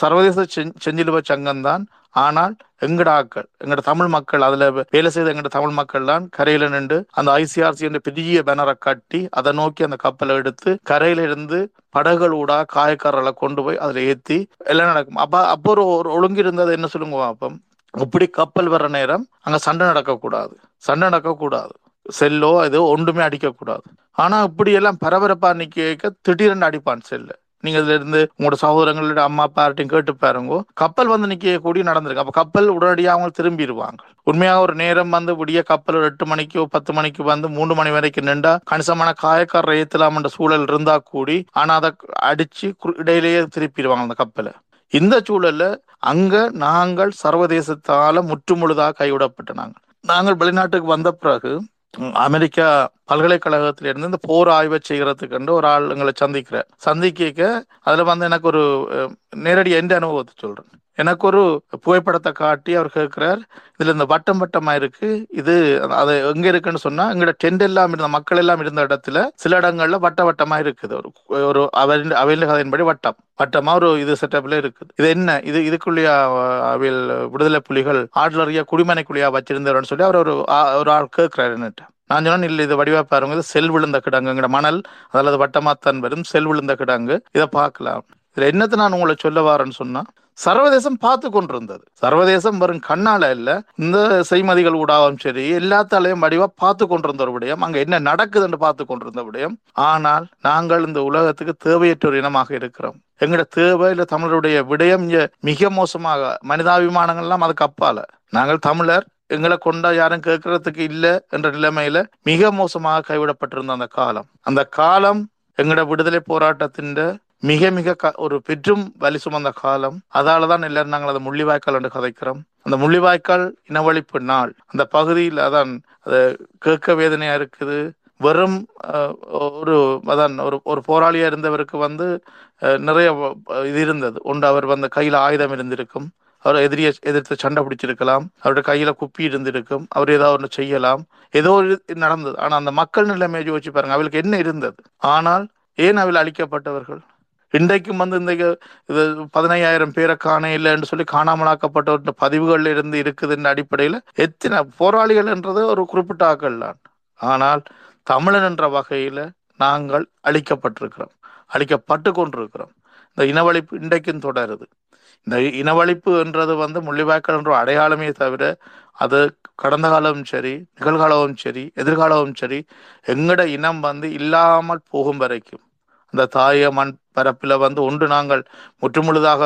சர்வதேச செஞ்சிலுவ சங்கம் தான் ஆனால் எங்கடாக்கள் எங்கட தமிழ் மக்கள் அதுல வேலை செய்த எங்கட தமிழ் மக்கள் தான் கரையில நின்று அந்த ஐசிஆர்சி என்ற பெரிய பேனரை கட்டி அதை நோக்கி அந்த கப்பலை எடுத்து கரையில இருந்து படகுகள் ஊடா காயக்காரர்களை கொண்டு போய் அதுல ஏத்தி எல்லாம் நடக்கும். அப்ப அப்போ ஒரு ஒரு ஒழுங்கு இருந்தது என்ன சொல்லுங்க அப்போ இப்படி கப்பல் வர்ற நேரம் அங்க சண்டை நடக்கக்கூடாது. சண்டை நடக்கக்கூடாது. செல்லோ ஏதோ ஒன்றுமே அடிக்கக்கூடாது. ஆனா இப்படி எல்லாம் பரபரப்பா நிக்க திடீரென்று அடிப்பான் செல்லு. நீங்க இதுல இருந்து உங்களோட சகோதரங்களோட அம்மா அப்பார்ட்டையும் கேட்டு பாருங்க. கப்பல் வந்து நிக்க கூடி நடந்திருக்கு. அப்ப கப்பல் உடனடியாக அவங்க திரும்பிடுவாங்க. உண்மையாக ஒரு நேரம் வந்து விடிய கப்பல் ஒரு எட்டு மணிக்கோ பத்து மணிக்கு வந்து மூணு மணி வரைக்கும் நின்றா கணிசமான காயக்காரர் ஏத்தலாம் என்ற சூழல் இருந்தா கூடி ஆனா அதை அடிச்சு இடையிலேயே திருப்பிடுவாங்க அந்த கப்பலை. இந்த சூழல்ல அங்க நாங்கள் சர்வதேசத்தால முற்றுமுழுதாக கைவிடப்பட்ட நாங்கள். நாங்கள் வெளிநாட்டுக்கு வந்த பிறகு அமெரிக்கா பல்கலைக்கழகத்திலிருந்து இந்த போர் ஆய்வை செய்கிறதுக்கு ஒரு ஆள் எங்களை சந்திக்கிற சந்திக்க அதுல வந்து எனக்கு ஒரு நேரடி எந்த அனுபவத்தை சொல்றேன். எனக்கு ஒரு புகைப்படத்தை காட்டி அவர் கேட்கிறார் இதுல இந்த வட்டம் வட்டமா இருக்கு. இது அது எங்க இருக்குன்னு சொன்னா எங்களோட டென்ட் எல்லாம் இருந்த மக்கள் எல்லாம் இருந்த இடத்துல சில இடங்கள்ல வட்ட வட்டமா இருக்குது. ஒரு ஒரு அவரின் அவையில் கதையின்படி வட்டம். வட்டமா ஒரு இது செட்டப்ல இருக்குது. இது என்ன? இது இதுக்குள்ளேயா அவையில் விடுதலை புலிகள் ஆடலறியா குடிமனைக்குள்ளியா வச்சிருந்தவர்னு சொல்லி அவர் ஒரு ஆ- ஒரு ஆள் கேட்கிறாரு என்னட்ட. நான் சொன்னேன் இல்லை இது வடிவா பாருங்க. இது செல் விழுந்த கிடங்குங்கிற மணல் அதாவது வட்டமாத்தான் வரும். செல் விழுந்த கிடங்கு. இதை பார்க்கலாம். இதுல என்னத்தை நான் உங்களை சொல்ல வரேன்னு சொன்னா சர்வதேசம் பார்த்து கொண்டிருந்தது. சர்வதேசம் வெறும் கண்ணால இல்ல இந்த செய்மதிகள் ஊடாகவும் சரி எல்லாத்தாலையும் வடிவா பார்த்து கொண்டிருந்த ஒரு விடயம் அங்க என்ன நடக்குதுன்னு பார்த்து கொண்டிருந்த விடயம். ஆனால் நாங்கள் இந்த உலகத்துக்கு தேவையற்ற ஒரு இனமாக இருக்கிறோம். எங்கட தேவை இல்ல தமிழருடைய விடயம் மிக மோசமாக மனிதாபிமானங்கள்லாம் அதுக்கு அப்பால. நாங்கள் தமிழர் எங்களை கொண்டா யாரும் கேட்கறதுக்கு இல்லை என்ற நிலைமையில மிக மோசமாக கைவிடப்பட்டிருந்த அந்த காலம். அந்த காலம் எங்கட விடுதலை போராட்டத்தின் மிக மிக க- ஒரு பெற்றும் வலி சுமந்த காலம். அதால தான் எல்லாரும் நாங்கள் அதை முள்ளிவாய்க்கால் என்று கதைக்கிறோம். அந்த முள்ளிவாய்க்கால் இனவழிப்பு நாள். அந்த பகுதியில் அதான் அது கேட்க வேதனையா இருக்குது. வெறும் ஒரு அதான் ஒரு ஒரு போராளியா இருந்தவருக்கு வந்து நிறைய இது இருந்தது. ஒன்று அவர் வந்து கையில் ஆயுதம் இருந்திருக்கும். அவர் எதிரியை எதிர்த்து சண்டை பிடிச்சிருக்கலாம். அவருடைய கையில குப்பி இருந்திருக்கும். அவர் ஏதாவது ஒன்று செய்யலாம். ஏதோ ஒரு நடந்தது. ஆனால் அந்த மக்கள் நிலைமையை யோசிச்சு பாருங்க. அவளுக்கு என்ன இருந்தது? ஆனால் ஏன் அவள் அழிக்கப்பட்டவர்கள்? இன்றைக்கும் வந்து இந்த இது பதினையாயிரம் பேரை காண இல்லைன்னு சொல்லி காணாமலாக்கப்பட்ட பதிவுகள் இருந்து இருக்குதுன்ற அடிப்படையில் எத்தனை போராளிகள் என்றது ஒரு குறிப்பிட்ட ஆக்கள் தான். ஆனால் தமிழன் என்ற வகையில் நாங்கள் அழிக்கப்பட்டிருக்கிறோம். அழிக்கப்பட்டு கொண்டிருக்கிறோம். இந்த இனவழிப்பு இன்றைக்கும் தொடருது. இந்த இனவழிப்பு என்றது வந்து முள்ளிவாய்க்கால் என்ற அடையாளமே தவிர அது கடந்த காலமும் சரி நிகழ்காலமும் சரி எதிர்காலமும் சரி எங்கட இனம் வந்து இல்லாமல் போகும் வரைக்கும் அந்த தாய மண் பரப்பில் வந்து ஒன்று நாங்கள் முற்றுமுழுதாக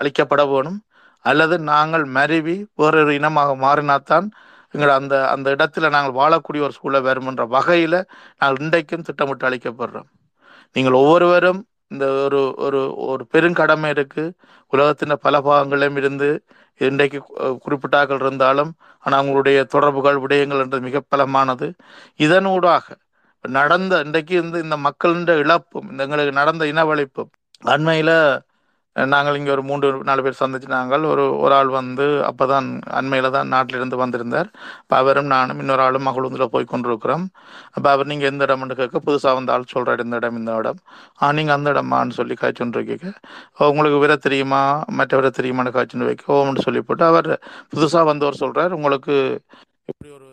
அழிக்கப்பட வேணும். அல்லது நாங்கள் மருவி வேறொரு இனமாக மாறினாத்தான் எங்கள் அந்த அந்த இடத்துல நாங்கள் வாழக்கூடிய ஒரு சூழல் வரும் என்ற வகையில் நாங்கள் இன்றைக்கும் திட்டமிட்டு அளிக்கப்படுறோம் நீங்கள் ஒவ்வொருவரும் இந்த ஒரு ஒரு ஒரு பெருங்கடமை இருக்கு. உலகத்தின் பல பாகங்களிலும் இருந்து இன்றைக்கு குறிப்பிட்டாக்கள் இருந்தாலும் ஆனால் அவங்களுடைய தொடர்புகள் விடயங்கள் என்றது மிக பலமானது. இதனூடாக நடந்த இன்றைக்கு இந்த இந்த மக்களின் இழப்பும் இந்த எங்களுக்கு நடந்த இனவழிப்பும் அண்மையில் நாங்கள் இங்கே ஒரு மூன்று நாலு பேர் சந்திச்சு நாங்கள் ஒரு ஒரு ஆள் வந்து அப்போதான் அண்மையில் தான் நாட்டிலிருந்து வந்திருந்தார். இப்போ அவரும் நானும் இன்னொரு ஆளும் மகளுந்தில் போய் கொண்டிருக்கிறோம். அப்போ அவர் நீங்கள் எந்த இடம்னு கேட்க புதுசாக வந்த ஆள் சொல்கிறார் இந்த இடம் இந்த இடம். ஆ நீங்கள் அந்த இடமான்னு சொல்லி காய்ச்சொன்றிருக்கீங்க உங்களுக்கு விர தெரியுமா? மற்றவரை தெரியுமான்னு காய்ச்சின்னு வைக்க ஓம்னு சொல்லி போட்டு அவர் புதுசாக வந்தவர் சொல்கிறார் உங்களுக்கு இப்படி ஒரு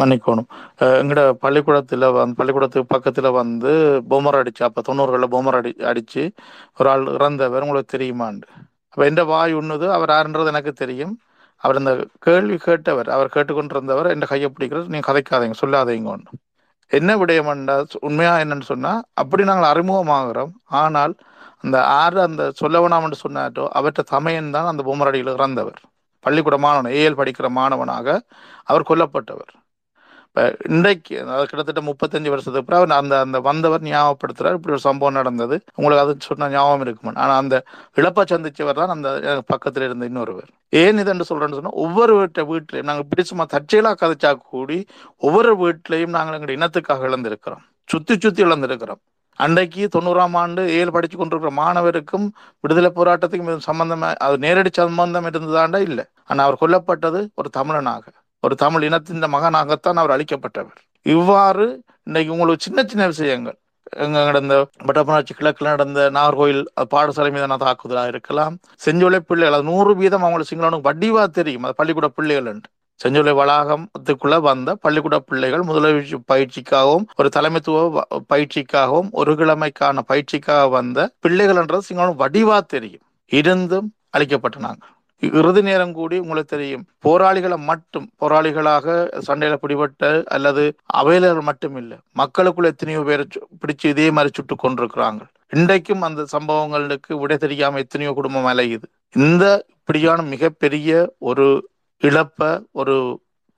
மன்னிக்கணும். எங்கட பள்ளிக்கூடத்தில் வந்து பள்ளிக்கூடத்துக்கு பக்கத்தில் வந்து பொம்மர் அடிச்சு அப்போ தொண்ணூறுகளில் பொம்மர் அடி அடித்து ஒரு ஆள் இறந்தவர் உங்களுக்கு தெரியுமாண்டு? அப்போ எந்த வாய் உண்ணுது அவர் யாருன்றது எனக்கு தெரியும். அவர் இந்த கேள்வி கேட்டவர் அவர் கேட்டுக்கொண்டிருந்தவர் என் கையை பிடிக்கிறது நீங்கள் கதைக்காதீங்க சொல்லாதீங்க ஒன்று என்ன விடயம்ண்டா உண்மையா என்னன்னு சொன்னால் அப்படி நாங்கள் அறிமுகமாகிறோம். ஆனால் அந்த ஆறு அந்த சொல்ல வேணாம்னு சொன்னாட்டோ அவற்றை தமையன் தான் அந்த பொம்மரடியில் இறந்தவர். பள்ளிக்கூட மாணவன் ஏஎல் படிக்கிற மாணவனாக அவர் கொல்லப்பட்டவர். இப்போ இன்றைக்கு அதாவது கிட்டத்தட்ட முப்பத்தஞ்சு வருஷத்துக்கு அப்புறம் அவர் அந்த அந்த வந்தவர் ஞாபகப்படுத்துறார். இப்படி ஒரு சம்பவம் நடந்தது. உங்களுக்கு அது சொன்ன ஞாபகம் இருக்குமா? ஆனால் அந்த இழப்பை சந்திச்சவர் தான் அந்த பக்கத்தில் இருந்த இன்னொருவர். ஏன் இது என்று சொன்னால் ஒவ்வொரு வீட்டை வீட்டிலையும் நாங்கள் இப்படி சும்மா தற்செயலாக கதைச்சா கூடி ஒவ்வொரு வீட்டிலையும் நாங்கள் எங்களுடைய இனத்துக்காக இழந்திருக்கிறோம். சுற்றி சுற்றி இழந்திருக்கிறோம். அன்றைக்கு தொண்ணூறாம் ஆண்டு ஏழு படித்து கொண்டிருக்கிற மாணவருக்கும் விடுதலை போராட்டத்துக்கும் சம்பந்தம் அது நேரடி சம்பந்தம் இருந்ததாண்டா இல்லை. ஆனால் அவர் கொல்லப்பட்டது ஒரு தமிழனாக. ஒரு தமிழ் இனத்தின் மகனாகத்தான் அவர் அளிக்கப்பட்டவர் இவ்வாறு இன்னைக்கு உங்களுக்கு சின்ன சின்ன விஷயங்கள். எங்க நடந்த வட்டப்பனாட்சி கிழக்கில் நடந்த நாகர்கோயில் பாடசாலை மீதான தாக்குதலாக இருக்கலாம். செஞ்சோலை பிள்ளைகள் அது நூறு வீதம் அவங்களுக்கு சிங்களவனுக்கு வடிவா தெரியும். அது பள்ளிக்கூட பிள்ளைகள் என்று. செஞ்சொலை வளாகத்துக்குள்ள வந்த பள்ளிக்கூட பிள்ளைகள் முதலுதவி பயிற்சிக்காகவும் ஒரு தலைமைத்துவ பயிற்சிக்காகவும் ஒரு கிழமைக்கான பயிற்சிக்காக வந்த பிள்ளைகள் என்றது சிங்களம் வடிவா தெரியும். இருந்தும் அழிக்கப்பட்டனாங்க இறுதி நேரம் கூடி உங்களுக்கு தெரியும் போராளிகளை மட்டும் போராளிகளாக சண்டையில பிடிபட்ட அல்லது அவையிலர்கள் மட்டும் இல்லை மக்களுக்குள்ள எத்தனையோ பேரை பிடிச்சு இதே மாதிரி சுட்டு கொண்டிருக்கிறாங்க. இன்றைக்கும் அந்த சம்பவங்களுக்கு விடை தெரியாம எத்தனையோ குடும்பம் அலையுது. இந்த இப்படியான மிகப்பெரிய ஒரு இழப்ப ஒரு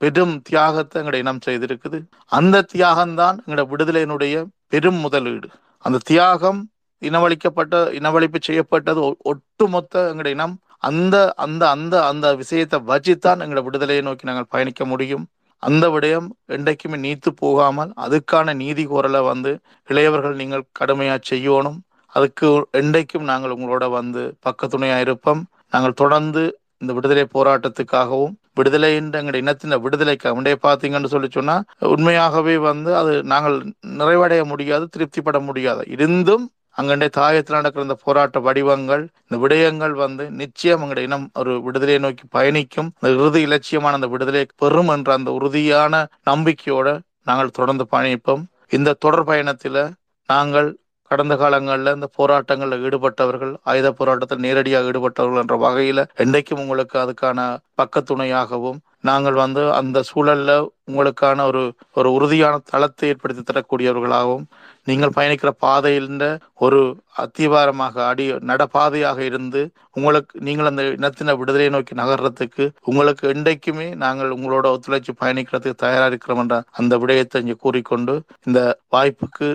பெரும் தியாகத்தை எங்களுடைய இனம் செய்திருக்குது. அந்த தியாகம்தான் எங்களோட விடுதலையினுடைய பெரும் முதலீடு. அந்த தியாகம் இனவழிக்கப்பட்ட இனவழிப்பு செய்யப்பட்டது ஒட்டுமொத்த எங்களுடைய இனம் அந்த அந்த அந்த அந்த விஷயத்தை வச்சுத்தான் எங்களோட விடுதலையை நோக்கி நாங்கள் பயணிக்க முடியும். அந்த விடயம் என்றைக்குமே நீத்து போகாமல் அதுக்கான நீதி கோரலை வந்து இளையவர்கள் நீங்கள் கடுமையா செய்யணும். அதுக்கு என்றைக்கும் நாங்கள் உங்களோட வந்து பக்கத்துணையாக இருப்போம். நாங்கள் தொடர்ந்து இந்த விடுதலை போராட்டத்துக்காகவும் விடுதலை எங்கள் இனத்தின் விடுதலைக்கு உண்டைய பார்த்தீங்கன்னு சொல்லி சொன்னால் உண்மையாகவே வந்து அது நாங்கள் நிறைவடைய முடியாது திருப்திப்பட முடியாது. இருந்தும் அங்கண்டே தாயத்தில் நடக்கிற இந்த போராட்ட வடிவங்கள் இந்த விடயங்கள் வந்து நிச்சயம் எங்களுடைய இனம் ஒரு விடுதலையை நோக்கி பயணிக்கும் இந்த இறுதி இலட்சியமான அந்த விடுதலை பெறும் என்ற அந்த உறுதியான நம்பிக்கையோட நாங்கள் தொடர்ந்து பயணிப்போம். இந்த தொடர் பயணத்தில் நாங்கள் கடந்த காலங்களில் இந்த போராட்டங்களில் ஈடுபட்டவர்கள் ஆயுத போராட்டத்தில் நேரடியாக ஈடுபட்டவர்கள் என்ற வகையில் என்றைக்கும் உங்களுக்கு அதுக்கான பக்கத்துணையாகவும் நாங்கள் வந்து அந்த சூழல்ல உங்களுக்கான ஒரு ஒரு உறுதியான தளத்தை ஏற்படுத்தி தரக்கூடியவர்களாகவும் நீங்கள் பயணிக்கிற பாதையில் ஒரு அத்திவாரமாக அடி நடப்பாதையாக இருந்து உங்களுக்கு நீங்கள் அந்த இனத்தின விடுதலையை நோக்கி நகர்றதுக்கு உங்களுக்கு என்றைக்குமே நாங்கள் உங்களோட ஒத்துழைச்சி பயணிக்கிறதுக்கு தயாரா இருக்கிறோம் என்ற அந்த விடயத்தை இங்கே கூறிக்கொண்டு இந்த வாய்ப்புக்கு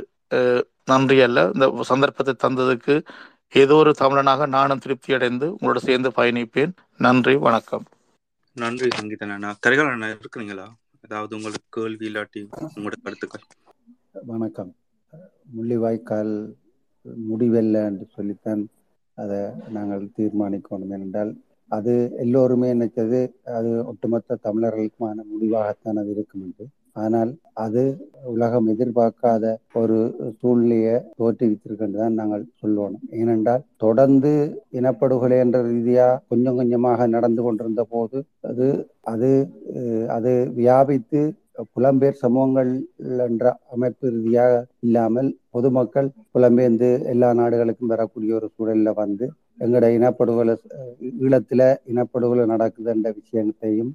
நன்றி அல்ல. இந்த சந்தர்ப்பத்தை தந்ததுக்கு ஏதோ ஒரு தமிழனாக நானும் திருப்தி அடைந்து உங்களோட சேர்ந்து பயணிப்பேன். நன்றி வணக்கம். நன்றி சங்கீதன் அண்ணா. கரிகால் அண்ணா இருக்கிறீங்களா? அதாவது உங்களுக்கு கேள்வி இல்லாட்டி உங்களோட கருத்துக்கள். வணக்கம். முள்ளிவாய்க்கால் முடிவெல்ல என்று சொல்லித்தான் அதை நாங்கள் தீர்மானிக்கணும். ஏனென்றால் அது எல்லோருமே நினைச்சது அது ஒட்டுமொத்த தமிழர்களுக்குமான முடிவாகத்தான் அது இருக்கும் என்று. ஆனால் அது உலகம் எதிர்பார்க்காத ஒரு சூழ்நிலையை தோற்றுவித்திருக்கின்றது தான் நாங்கள் சொல்லணும் ஏனென்றால் தொடர்ந்து இனப்படுகொலை என்ற ரீதியா கொஞ்சம் கொஞ்சமாக நடந்து கொண்டிருந்த போது அது அது அது வியாபித்து புலம்பெயர் சமூகங்கள் என்ற அமைப்பு ரீதியாக இல்லாமல் பொதுமக்கள் புலம்பெயர்ந்து எல்லா நாடுகளுக்கும் வரக்கூடிய ஒரு சூழல்ல வந்து எங்களோட இனப்படுகொலை ஈழத்துல இனப்படுகொலை நடக்குது என்ற விஷயத்தையும்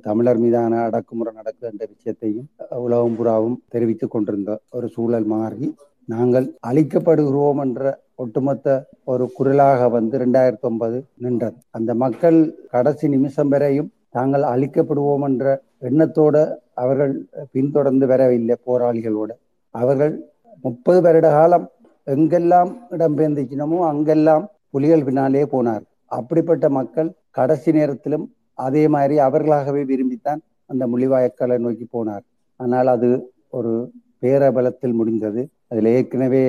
தமிழர் மீதான அடக்குமுறை நடக்குது என்ற விஷயத்தையும் உலகம் புறாவும் தெரிவித்து கொண்டிருந்த ஒரு சூழல் மாறி நாங்கள் அழிக்கப்படுகிறோம் என்ற ஒட்டுமொத்த ஒரு குரலாக வந்து ரெண்டாயிரத்தி ஒன்பது நின்றது. அந்த மக்கள் கடைசி நிமிஷம் வரையும் தாங்கள் அழிக்கப்படுவோம் என்ற எண்ணத்தோட அவர்கள் பின்தொடர்ந்து வரவில்லை போராளிகளோட. அவர்கள் முப்பது வருட காலம் எங்கெல்லாம் இடம்பெயர்ந்துச்சினமோ அங்கெல்லாம் புலிகள் பின்னாலே போனார். அப்படிப்பட்ட மக்கள் கடைசி நேரத்திலும் அதே மாதிரி அவர்களாகவே விரும்பித்தான் அந்த முள்ளிவாயக்காலை நோக்கி போனார். ஆனால் அது ஒரு பேரபலத்தில் முடிந்தது. அதில் ஏற்கனவே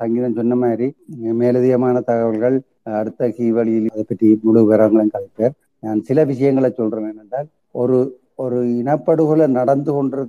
சங்கீதம் சொன்ன மாதிரி மேலதிகமான தகவல்கள் அடுத்த கீவழியில் அதை பற்றி முழு விவரங்களும் கலைப்பேர் நான் சில விஷயங்களை சொல்றேன் என்னென்றால் ஒரு ஒரு இனப்படுகொலை நடந்து கொண்டு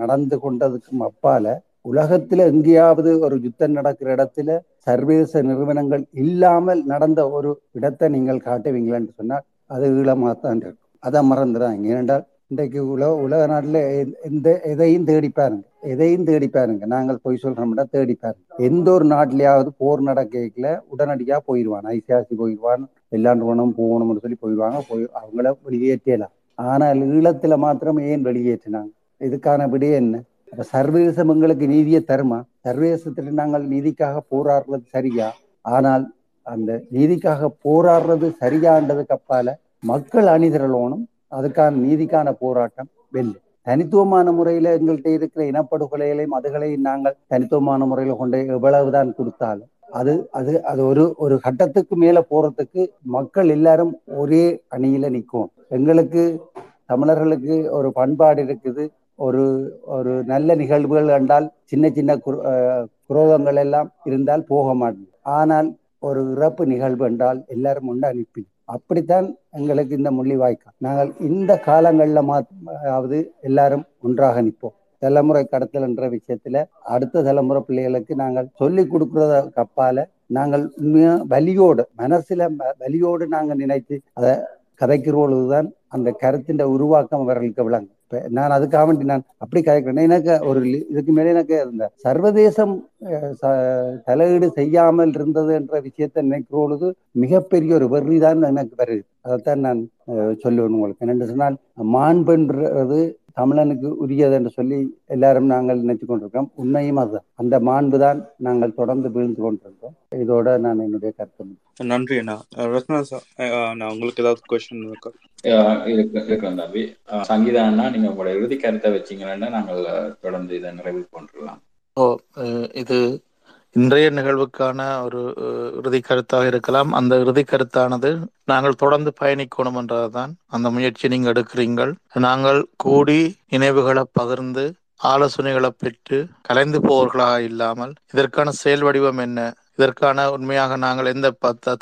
நடந்து கொண்டதுக்கும் அப்பால உலகத்துல எங்கேயாவது ஒரு யுத்தம் நடக்கிற இடத்துல சர்வதேச நிறுவனங்கள் இல்லாமல் நடந்த ஒரு இடத்தை நீங்கள் காட்டுவீங்களான்னு சொன்னால் அது ஈழமாகத்தான் இருக்கும். அதை மறந்துடாங்க ஏனென்றால் இன்றைக்கு உலக உலக நாட்டில் எந்த எதையும் தேடி பாருங்க. எதையும் தேடி பாருங்க. நாங்கள் போய் சொல்றோம்னா தேடி பாருங்க. எந்த ஒரு நாட்டிலேயாவது போர் நடக்கல உடனடியாக போயிடுவான். ஐசிஆசி போயிடுவான் எல்லாண்டு போகணும்னு சொல்லி போயிடுவாங்க. போய் அவங்கள வெளியேற்றலாம் ஆனால் ஈழத்துல மாத்திரம் ஏன் வெளியேற்றினாங்க? இதுக்கான விட என்ன? அப்ப சர்வதேசம் எங்களுக்கு நீதியை தருமா? சர்வதேசத்துல நாங்கள் நீதிக்காக போராடுறது சரியா? ஆனால் அந்த நீதிக்காக போராடுறது சரியான்றதுக்கு அப்பால மக்கள் அணிதிரளோனும் அதுக்கான நீதிக்கான போராட்டம் வெல்லு. தனித்துவமான முறையில எங்கள்கிட்ட இருக்கிற இனப்படுகொலைகளையும் அதுகளையும் நாங்கள் தனித்துவமான முறையில கொண்டு எவ்வளவுதான் கொடுத்தாலும் அது அது அது ஒரு ஒரு கட்டத்துக்கு மேல போறதுக்கு மக்கள் எல்லாரும் ஒரே அணியில நிற்கும். எங்களுக்கு தமிழர்களுக்கு ஒரு பண்பாடு இருக்குது. ஒரு ஒரு நல்ல நிகழ்வுகள் கண்டால் சின்ன சின்ன குரோதங்கள் எல்லாம் இருந்தால் போக மாட்டோம் ஆனால் ஒரு இறப்பு நிகழ்வு என்றால் எல்லாரும் உண்டு அனுப்பி அப்படித்தான் எங்களுக்கு இந்த முள்ளிவாய்க்கால். நாங்கள் இந்த காலங்களில் மாத்தாவது எல்லாரும் ஒன்றாக நிற்போம். தலைமுறை கடத்தல் என்ற விஷயத்துல அடுத்த தலைமுறை பிள்ளைகளுக்கு நாங்கள் சொல்லி கொடுக்கறத கப்பால நாங்கள் உண்மையா வலியோடு மனசுல வலியோடு நாங்கள் நினைத்து அதை கதைக்கிறபொழுதுதான் அந்த கருத்தின் உருவாக்கம் அவர்களுக்கு விளங்கும். நான் அதுக்காக வேண்டி நான் அப்படி கதைக்கிறேன் எனக்கு ஒரு இதுக்கு மேலே எனக்கு இந்த சர்வதேசம் தலையீடு செய்யாமல் இருந்தது என்ற விஷயத்தை நினைக்கிற பொழுது மிகப்பெரிய ஒரு வெறி தான் எனக்கு வருது. அதைத்தான் நான் சொல்லுவேன் உங்களுக்கு. என்னென்று சொன்னால் மாண்புன்றது தமிழனுக்கு உரியது என்று சொல்லி எல்லாரும் நாங்கள் நினைச்சு கொண்டிருக்கோம் உண்மையும் அதுதான் அந்த மாண்பு தான் நாங்கள் தொடர்ந்து வீழ்ந்து கொண்டிருக்கோம் இதோட நான் என்னுடைய கருத்து. நன்றி அண்ணா. ரத்னா நான் உங்களுக்கு ஏதாவது கொஸ்டின் இருக்கா? இருக்கிறோம் தம்பி. சங்கீதா அண்ணா நீங்க உங்களோட இறுதி கருத்தை வச்சீங்கன்னா நாங்கள் தொடர்ந்து இதை நிறைவு கொண்டுலாம் ஓ இது இன்றைய நிகழ்வுக்கான ஒரு இறுதி கருத்தாக இருக்கலாம். அந்த இறுதி கருத்தானது நாங்கள் தொடர்ந்து பயணிக்கணும் என்றதுதான் அந்த முயற்சி நீங்கள் எடுக்கிறீங்கள் நாங்கள் கூடி நினைவுகளை பகிர்ந்து ஆலோசனைகளை பெற்று கலைந்து போவர்களாக இல்லாமல் இதற்கான செயல் வடிவம் என்ன? இதற்கான உண்மையாக நாங்கள் எந்த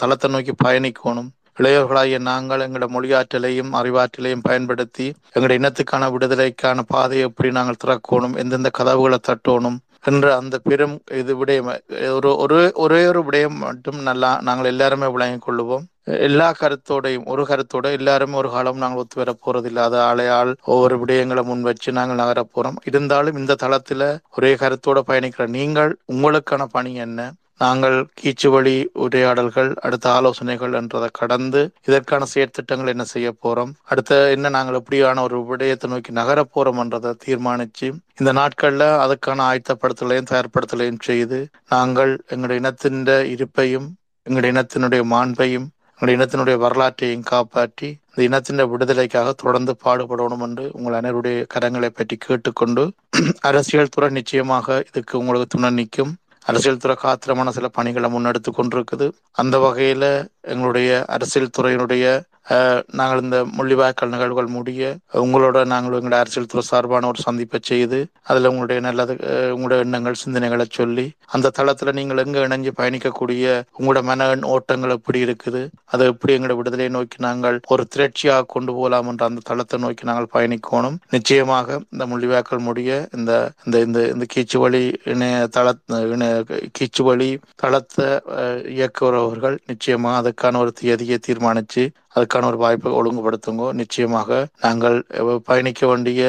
தளத்தை நோக்கி பயணிக்கணும்? இளையோர்களாகிய நாங்கள் எங்களோட மொழியாற்றலையும் அறிவாற்றலையும் பயன்படுத்தி எங்களுடைய இனத்துக்கான விடுதலைக்கான பாதையை எப்படி நாங்கள் திறக்கணும்? எந்தெந்த கதவுகளை தட்டணும்? என்ற அந்த பெரும் இது விடயம் ஒரு ஒரு ஒரே ஒரு விடயம் மட்டும் நல்லா நாங்கள் எல்லாருமே விளங்கிக் கொள்வோம் எல்லா கருத்தோடையும் ஒரு கருத்தோட எல்லாருமே ஒரு காலம் நாங்கள் ஒத்து வர போறது இல்லாத ஆளையால் ஒவ்வொரு விடயங்களை முன் வச்சு நாங்கள் நகர போறோம். இருந்தாலும் இந்த தளத்துல ஒரே கருத்தோட பயணிக்கிற நீங்கள் உங்களுக்கான பணி என்ன? நாங்கள் கீச்சு வழி உரையாடல்கள் அடுத்த ஆலோசனைகள் என்றதை கடந்து இதற்கான செயற்திட்டங்கள் என்ன செய்ய போறோம்? அடுத்த என்ன நாங்கள் எப்படியான ஒரு விடயத்தை நோக்கி நகர போறோம் என்றதை தீர்மானிச்சு இந்த நாட்கள்ல அதுக்கான ஆயத்தப்படுத்தலையும் தயார்படுத்தலையும் செய்து நாங்கள் எங்களுடைய இனத்தின் இருப்பையும் எங்களுடைய இனத்தினுடைய மாண்பையும் எங்களுடைய இனத்தினுடைய வரலாற்றையும் காப்பாற்றி இந்த இனத்தின் விடுதலைக்காக தொடர்ந்து பாடுபடணும் என்று உங்கள் அனைவருடைய கரங்களை பற்றி கேட்டுக்கொண்டு அரசியல் துறை நிச்சயமாக இதுக்கு உங்களுக்கு துணை நிற்கும். அரசியல் துறை காத்திரமான சில பணிகளை முன்னெடுத்து கொண்டிருக்குது. அந்த வகையில எங்களுடைய அரசியல் துறையினுடைய நாங்கள் இந்த முள்ளிவாய்க்கால் நிகழ்வுகள் முடிய உங்களோட நாங்கள் எங்களுடைய அரசியல் துறை சார்பான ஒரு சந்திப்பை செய்து அதில் உங்களுடைய நல்லது உங்களுடைய எண்ணங்கள் சிந்தனைகளை சொல்லி அந்த தளத்தில் நீங்கள் எங்கே இணைஞ்சு பயணிக்கக்கூடிய உங்களோட மன ஓட்டங்கள் எப்படி இருக்குது அதை எப்படி எங்களோட விடுதலையை நோக்கி நாங்கள் ஒரு திரட்சியாக கொண்டு போகலாம் என்ற அந்த தளத்தை நோக்கி நாங்கள் பயணிக்கணும். நிச்சயமாக இந்த முள்ளிவாய்க்கால் முடிய இந்த இந்த இந்த இந்த கீச்சு வழி இணைய தள இணைய கீச்சு வழி தளத்தை அஹ், இயக்குறவர்கள் நிச்சயமாக அதுக்கான ஒரு தேதியை தீர்மானித்து அதுக்கான ஒரு வாய்ப்பை ஒழுங்குபடுத்துங்க. நிச்சயமாக நாங்கள் பயணிக்க வேண்டிய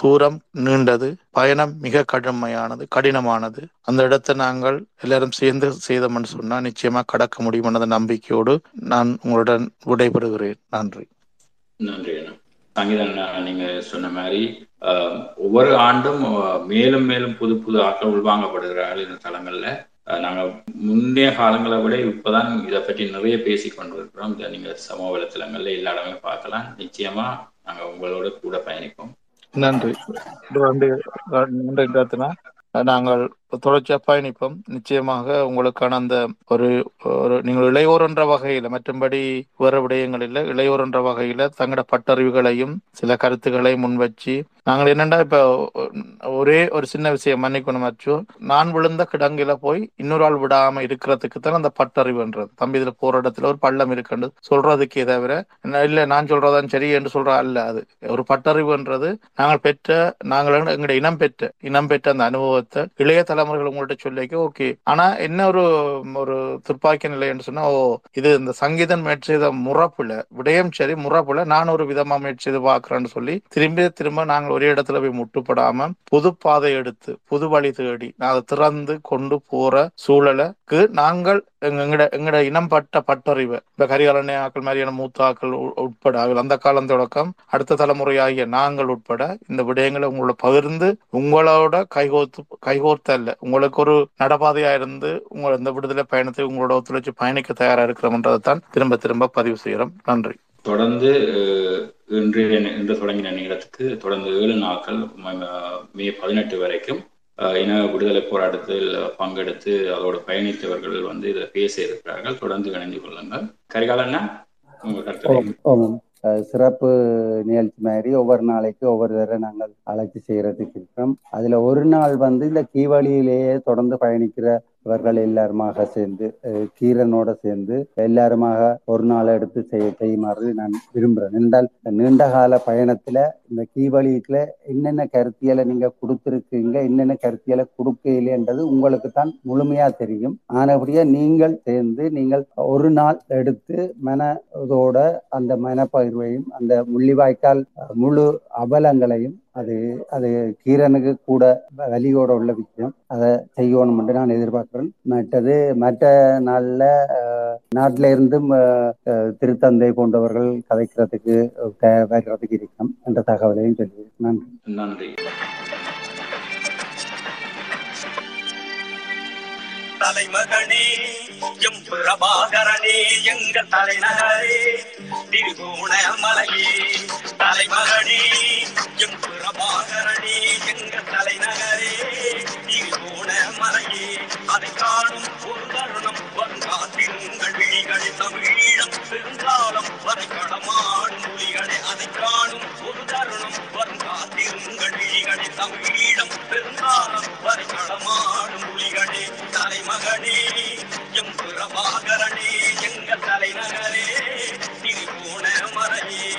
தூரம் நீண்டது. பயணம் மிக கடுமையானது கடினமானது. அந்த இடத்தை நாங்கள் எல்லாரும் சேர்ந்து செய்தோம்னு சொன்னா நிச்சயமா கடக்க முடியும் என்ற நம்பிக்கையோடு நான் உங்களுடன் விடைபெறுகிறேன். நன்றி. நன்றி சங்கீதன் நீங்க சொன்ன மாதிரி ஒவ்வொரு ஆண்டும் மேலும் மேலும் புது புது ஆட்கள் உள்வாங்கப்படுகிறார்கள் இந்த தளங்கள்ல ஆஹ், நாங்க முந்தைய காலங்களை விட இப்பதான் இதை பற்றி நிறைய பேசி கொண்டிருக்கிறோம். இதை நீங்க சமூக வலைத்தளங்கள்ல எல்லா இடமே பார்க்கலாம். நிச்சயமா நாங்க உங்களோட கூட பயணிப்போம். நன்றி. நன்றி. நாங்கள் தொடர்ச்சியாக பயணிப்போம். நிச்சயமாக உங்களுக்கான அந்த ஒரு ஒரு நீங்கள் இளையோர் என்ற வகையில மற்றும்படி வேற விடயங்கள் இல்லை இளையோர் என்ற வகையில தங்களோட பட்டறிவுகளையும் சில கருத்துக்களை முன்வச்சு நாங்கள் என்னண்டா இப்போ ஒரே ஒரு சின்ன விஷயம் மன்னிக்கணும் அச்சோ. நான் விழுந்த கிடங்கில போய் இன்னொரு ஆள் விடாம இருக்கிறதுக்கு தான் அந்த பட்டறிவுன்றது. தம்பி இதுல போற இடத்துல ஒரு பள்ளம் இருக்குன்னு சொல்றதுக்கே தவிர இல்ல நான் சொல்றதான் சரி என்று சொல்ற அல்ல அது. ஒரு பட்டறிவுன்றது நாங்கள் பெற்ற நாங்கள் எங்களுடைய இனம் பெற்ற இனம் பெற்ற அந்த அனுபவத்தை இளைய தலை தலைமுறைகள் உங்கள்கிட்ட சொல்லிக்க ஓகே. ஆனா என்ன ஒரு ஒரு துப்பாக்கி நிலை என்று சொன்னா ஓ இது இந்த சங்கீதம் முயற்சி செய்த முறப்புல விடயம் சரி முறப்புல நான் ஒரு விதமா முயற்சி செய்து பாக்குறேன்னு சொல்லி திரும்ப திரும்ப நாங்கள் ஒரே இடத்துல போய் முட்டுப்படாம புது பாதை எடுத்து புது வழி தேடி நான் அதை திறந்து கொண்டு போற சூழலுக்கு நாங்கள் எங்கட எங்கட இனம் பட்ட பட்டறிவு இந்த கரிகாலனை ஆக்கள் மாதிரியான மூத்த ஆக்கள் உட்பட அவள் அந்த காலம் தொடக்கம் அடுத்த தலைமுறையாகிய நாங்கள் உட்பட இந்த விடயங்களை உங்களோட பகிர்ந்து உங்களோட கைகோர்த்து கைகோர்த்த அல்ல உங்களுக்கு ஒரு நடபாதையா இருந்து உங்களை இந்த விடுதலை பயணத்தை உங்களோட ஒத்துழைச்சு பயணிக்க தயாரா இருக்கிறோம்ன்றதைத்தான் திரும்ப திரும்ப பதிவு செய்யறோம். நன்றி. தொடர்ந்து இன்று இன்று தொடங்கின நேரத்துக்கு தொடர்ந்து ஏழு நாட்கள் மே பதினெட்டு வரைக்கும் இன விடுதலை போராட்டத்தில் பங்கெடுத்து அதோட பயணித்தவர்கள் வந்து இதில் பேச இருக்கிறார்கள் தொடர்ந்து இணைந்து கொள்ளுங்கள். கரிகாலண்ணா உங்க கருத்து சிறப்பு நிகழ்ச்சி மாதிரி ஒவ்வொரு நாளைக்கு ஒவ்வொரு தடவை நாங்கள் அழைச்சி செய்யறதுக்கு இருக்கிறோம். அதுல ஒரு நாள் வந்து இந்த கீவழியிலேயே தொடர்ந்து இவர்கள் எல்லாருமாக சேர்ந்து கீரனோட சேர்ந்து எல்லாருமாக ஒரு நாள் எடுத்து செய்ய செய்யுமாறு நான் விரும்புகிறேன் என்றால் இந்த நீண்ட கால பயணத்துல இந்த கீவழிக்குல என்னென்ன கருத்தியலை நீங்க கொடுத்துருக்கீங்க என்னென்ன கருத்தியலை கொடுக்கலைன்றது உங்களுக்கு தான் முழுமையா தெரியும். ஆனபடியா நீங்கள் சேர்ந்து நீங்கள் ஒரு நாள் எடுத்து மனதோட அந்த மனப்பகிர்வையும் அந்த முள்ளிவாய்க்கால் முழு அபலங்களையும் அது அது கீரனுக்கு கூட வலியோட உள்ள விஷயம். அதை செய்யணும் என்று நான் எதிர்பார்க்கிறேன். மற்றது மற்ற நாள்ல நாட்டில இருந்தும் திருத்தந்தை போன்றவர்கள் கதைக்கிறதுக்கு அஹ், வைக்கிறதுக்கு இருக்கும் என்ற தகவலையும் சொல்லி நன்றி. நன்றி. தலைமகனே எம் பிரபாகரனே எங்கள் தலைநகரே திருகோணமலையே. தலைமகனே எம் பிரபாகரனே எங்கள் தலைநகரே திருகோணமலையே அதை காணும் ஒரு தருணம் வந்தால் திருங்கள் விழிகளில் தமிழீழம் பெருங்காலம் வரை கடமாடும் மொழிகளே அதை காணும் ஒரு தருணம் வந்தால் திருங்கள் விழிகளில் தமிழீழம் பெருங்காலம் வரை கடமாடும் மொழிகளே தலைமகனே எம் பிரபாகரனே எங்கள் தலைநகரே திருகோணமலையே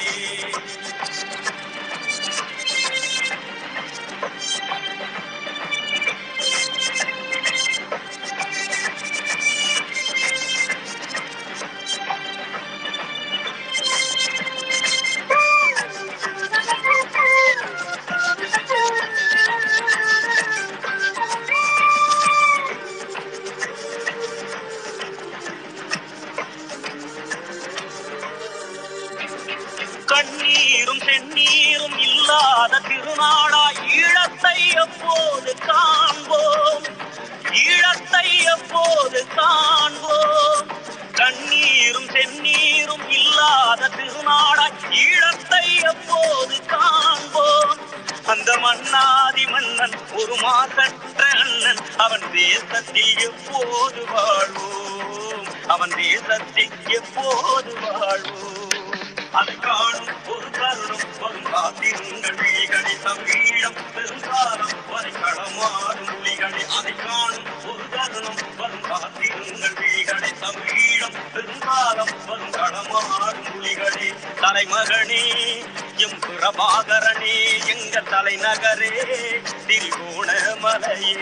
கண்ணீரும் செந்நீரும் இல்லாத திருநாளாய் ஈழத்தை எப்போது காண்போம்? ஈழத்தை எப்போது காண்போம்? கண்ணீரும் செந்நீரும் இல்லாத திருநாடா ஈழத்தை எப்போது காண்போம்? அந்த மன்னாதி மன்னன் ஒரு மாசற்ற அண்ணன். அவன் தேசத்தில் எப்போது வாழ்வோம்? அவன் தேசத்தில் எப்போது வாழ்வோம்? அதை காணும் ஒரு தருணம் விழிகளை தமிழம் பெருங்காலம் வரை களமாடும் அதை காணும் ஒரு தருணம் விழிகளை தமிழம் பெருங்காலம் தலைமகனே எம் பிரபாகரனே எங்கள் தலைநகரே திருகோணமலையே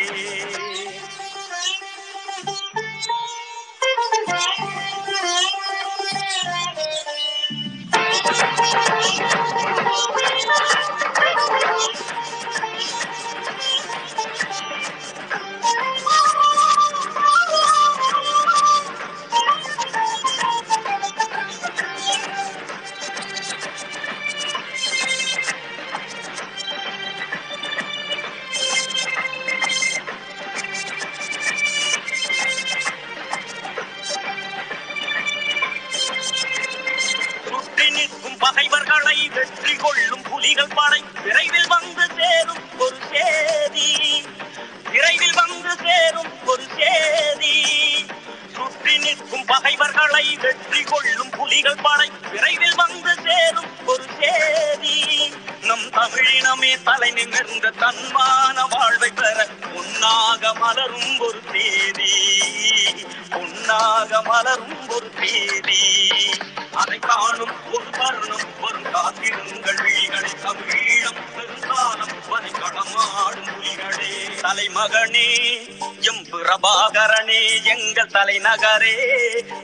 தலைநகரே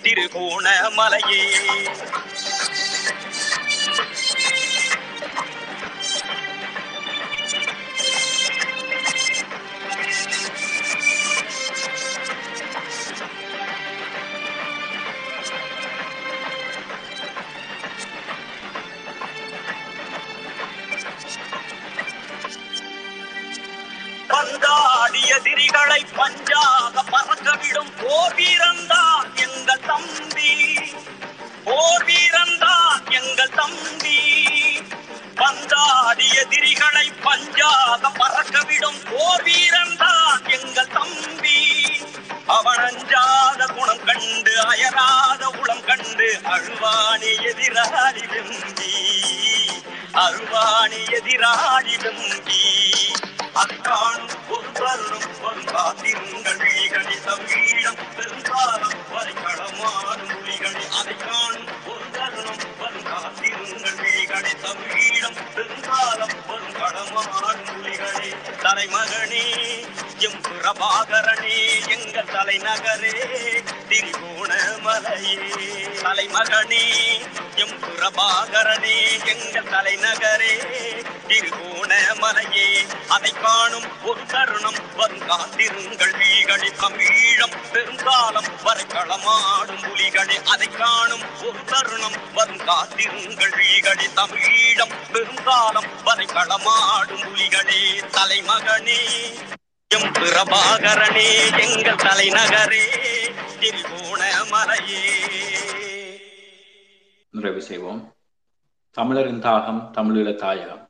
திருகோணமலையே. அழுவானே அக்காணும் பொருளும் பொருளாதிருங்கள் காணும் ஒரு தருணம் வரும் விழிகளி தமிழம் பெருங்காலம் வரை களமாடும் அதை காணும் பொருளும் பொருளாதிருங்கள் வரும் காத்திருங்கள் விழிகளி தமிழம் பெருங்காலம் வரும் களமாடும் மொழிகளே தலைமகனே எம் பிரபாகரனே எங்கள் தலைநகரே திரிகோணமலையே. தலைமகனே எம் பிரபாகரனே எங்கள் தலைநகரே. திருகோணமலையே அதை காணும் ஒரு தருணம் வரும் காத்திருங்கள் வீகளி தமிழம் பெருங்காலம் வரை களமாடும் புலிகளே அதை காணும் ஒரு தருணம் வரும் காத்திருங்கள் வீகளி தமிழம் பெருங்காலம் வரை களமாடும் புலிகளே தலைமகனே எம் பிரபாகரனே எங்கள் தலைநகரே திருகோணமலையே நிறைவு செய்வோம். தமிழரின் தாகம் தமிழீழ தாயகம்.